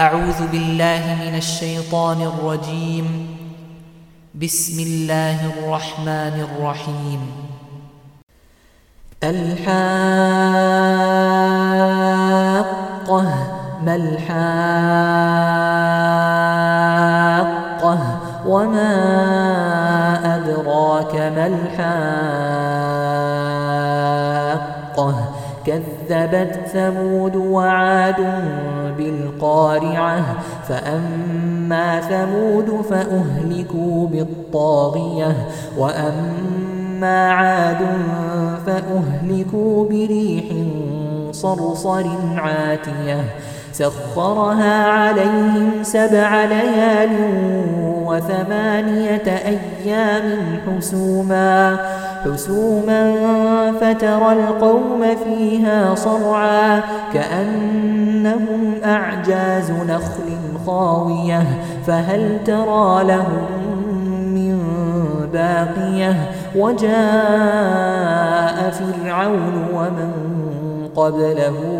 أعوذ بالله من الشيطان الرجيم. بسم الله الرحمن الرحيم. الحاقة ما الحاقة؟ وما أدراك ما الحاقة؟ كذبت ثمود وعاد بالقارعة فأما ثمود فأهلكوا بالطاغية وأما عاد فأهلكوا بريح صرصر عاتية. سخرها عليهم سبع ليال وثمانية أيام حسوما حسوما فترى القوم فيها صرعا كأنهم أعجاز نخل خاوية فهل ترى لهم من باقية؟ وجاء فرعون ومن قبله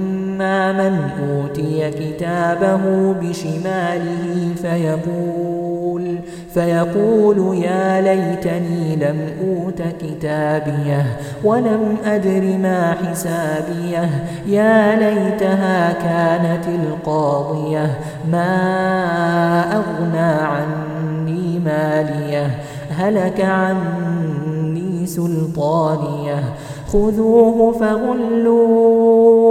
من أوتي كتابه بشماله فيقول فيقول يا ليتني لم أوت كتابيه ولم أدر ما حسابيه يا ليتها كانت القاضية ما أغنى عني ماليه هلك عني سلطانيه خذوه فغلوه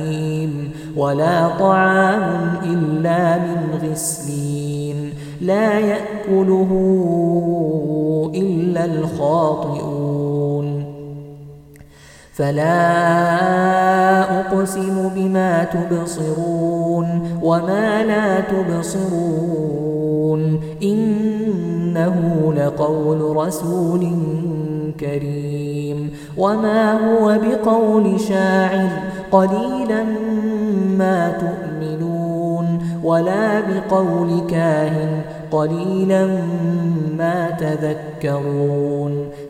ولا طعام إلا من غسلين. لا يأكله إلا الخاطئون. فلا أقسم بما تبصرون وما لا تبصرون. إنه لقول رسول كريم. وما هو بقول شاعر قليلا ما تؤمنون. ولا بقول كاهن قليلا ما تذكرون.